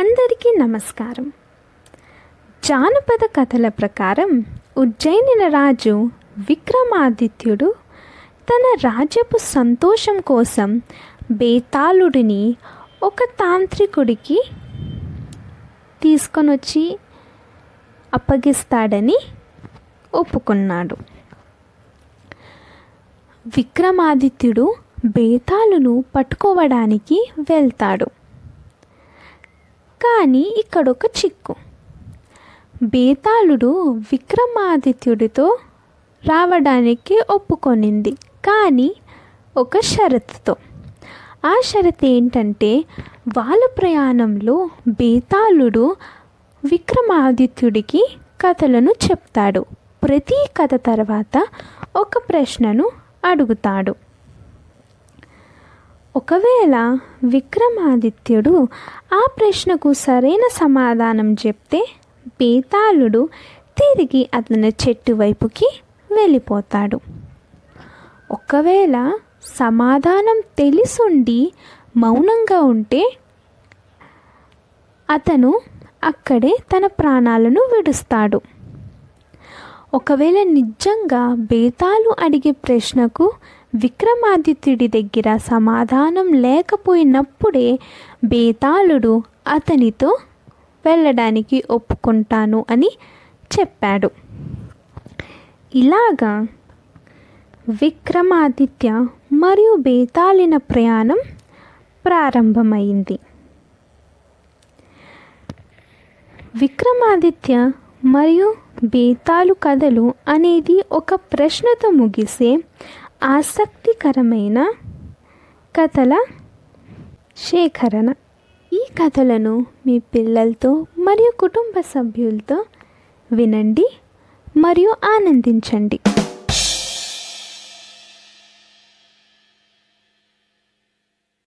అందరికీ నమస్కారం. జానపద కథల ప్రకారం ఉజ్జయినిన రాజు విక్రమాదిత్యుడు తన రాజ్యపు సంతోషం కోసం బేతాళుడిని ఒక తాంత్రికుడికి తీసుకొనొచ్చి అప్పగిస్తాడని ఒప్పుకున్నాడు. విక్రమాదిత్యుడు బేతాళును పట్టుకోవడానికి వెళ్తాడు. కానీ ఇక్కడొక చిక్కు. బేతాళుడు విక్రమాదిత్యుడితో రావడానికి ఒప్పుకొనింది. కానీ ఒక షరతుతో. ఆ షరతు ఏంటంటే వాళ్ళ ప్రయాణంలో బేతాళుడు విక్రమాదిత్యుడికి కథలను చెప్తాడు. ప్రతి కథ తర్వాత ఒక ప్రశ్నను అడుగుతాడు. ఒకవేళ విక్రమాదిత్యుడు ఆ ప్రశ్నకు సరైన సమాధానం చెప్తే బేతాళుడు తిరిగి అతని చెట్టు వైపుకి వెళ్ళిపోతాడు. ఒకవేళ సమాధానం తెలిసుండి మౌనంగా ఉంటే అతను అక్కడే తన ప్రాణాలను విడుస్తాడు. ఒకవేళ నిజంగా బేతాలు అడిగే ప్రశ్నకు విక్రమాదిత్యుడి దగ్గర సమాధానం లేకపోయినప్పుడే బేతాళుడు అతనితో వెళ్ళడానికి ఒప్పుకుంటాను అని చెప్పాడు. ఇలాగా విక్రమాదిత్య మరియు బేతాళిన ప్రయాణం ప్రారంభమైంది. విక్రమాదిత్య మరియు బేతాలు కథలు అనేది ఒక ప్రశ్నతో ముగిసే ఆసక్తికరమైన కథల సేకరణ. ఈ కథలను మీ పిల్లలతో మరియు కుటుంబ సభ్యులతో వినండి మరియు ఆనందించండి.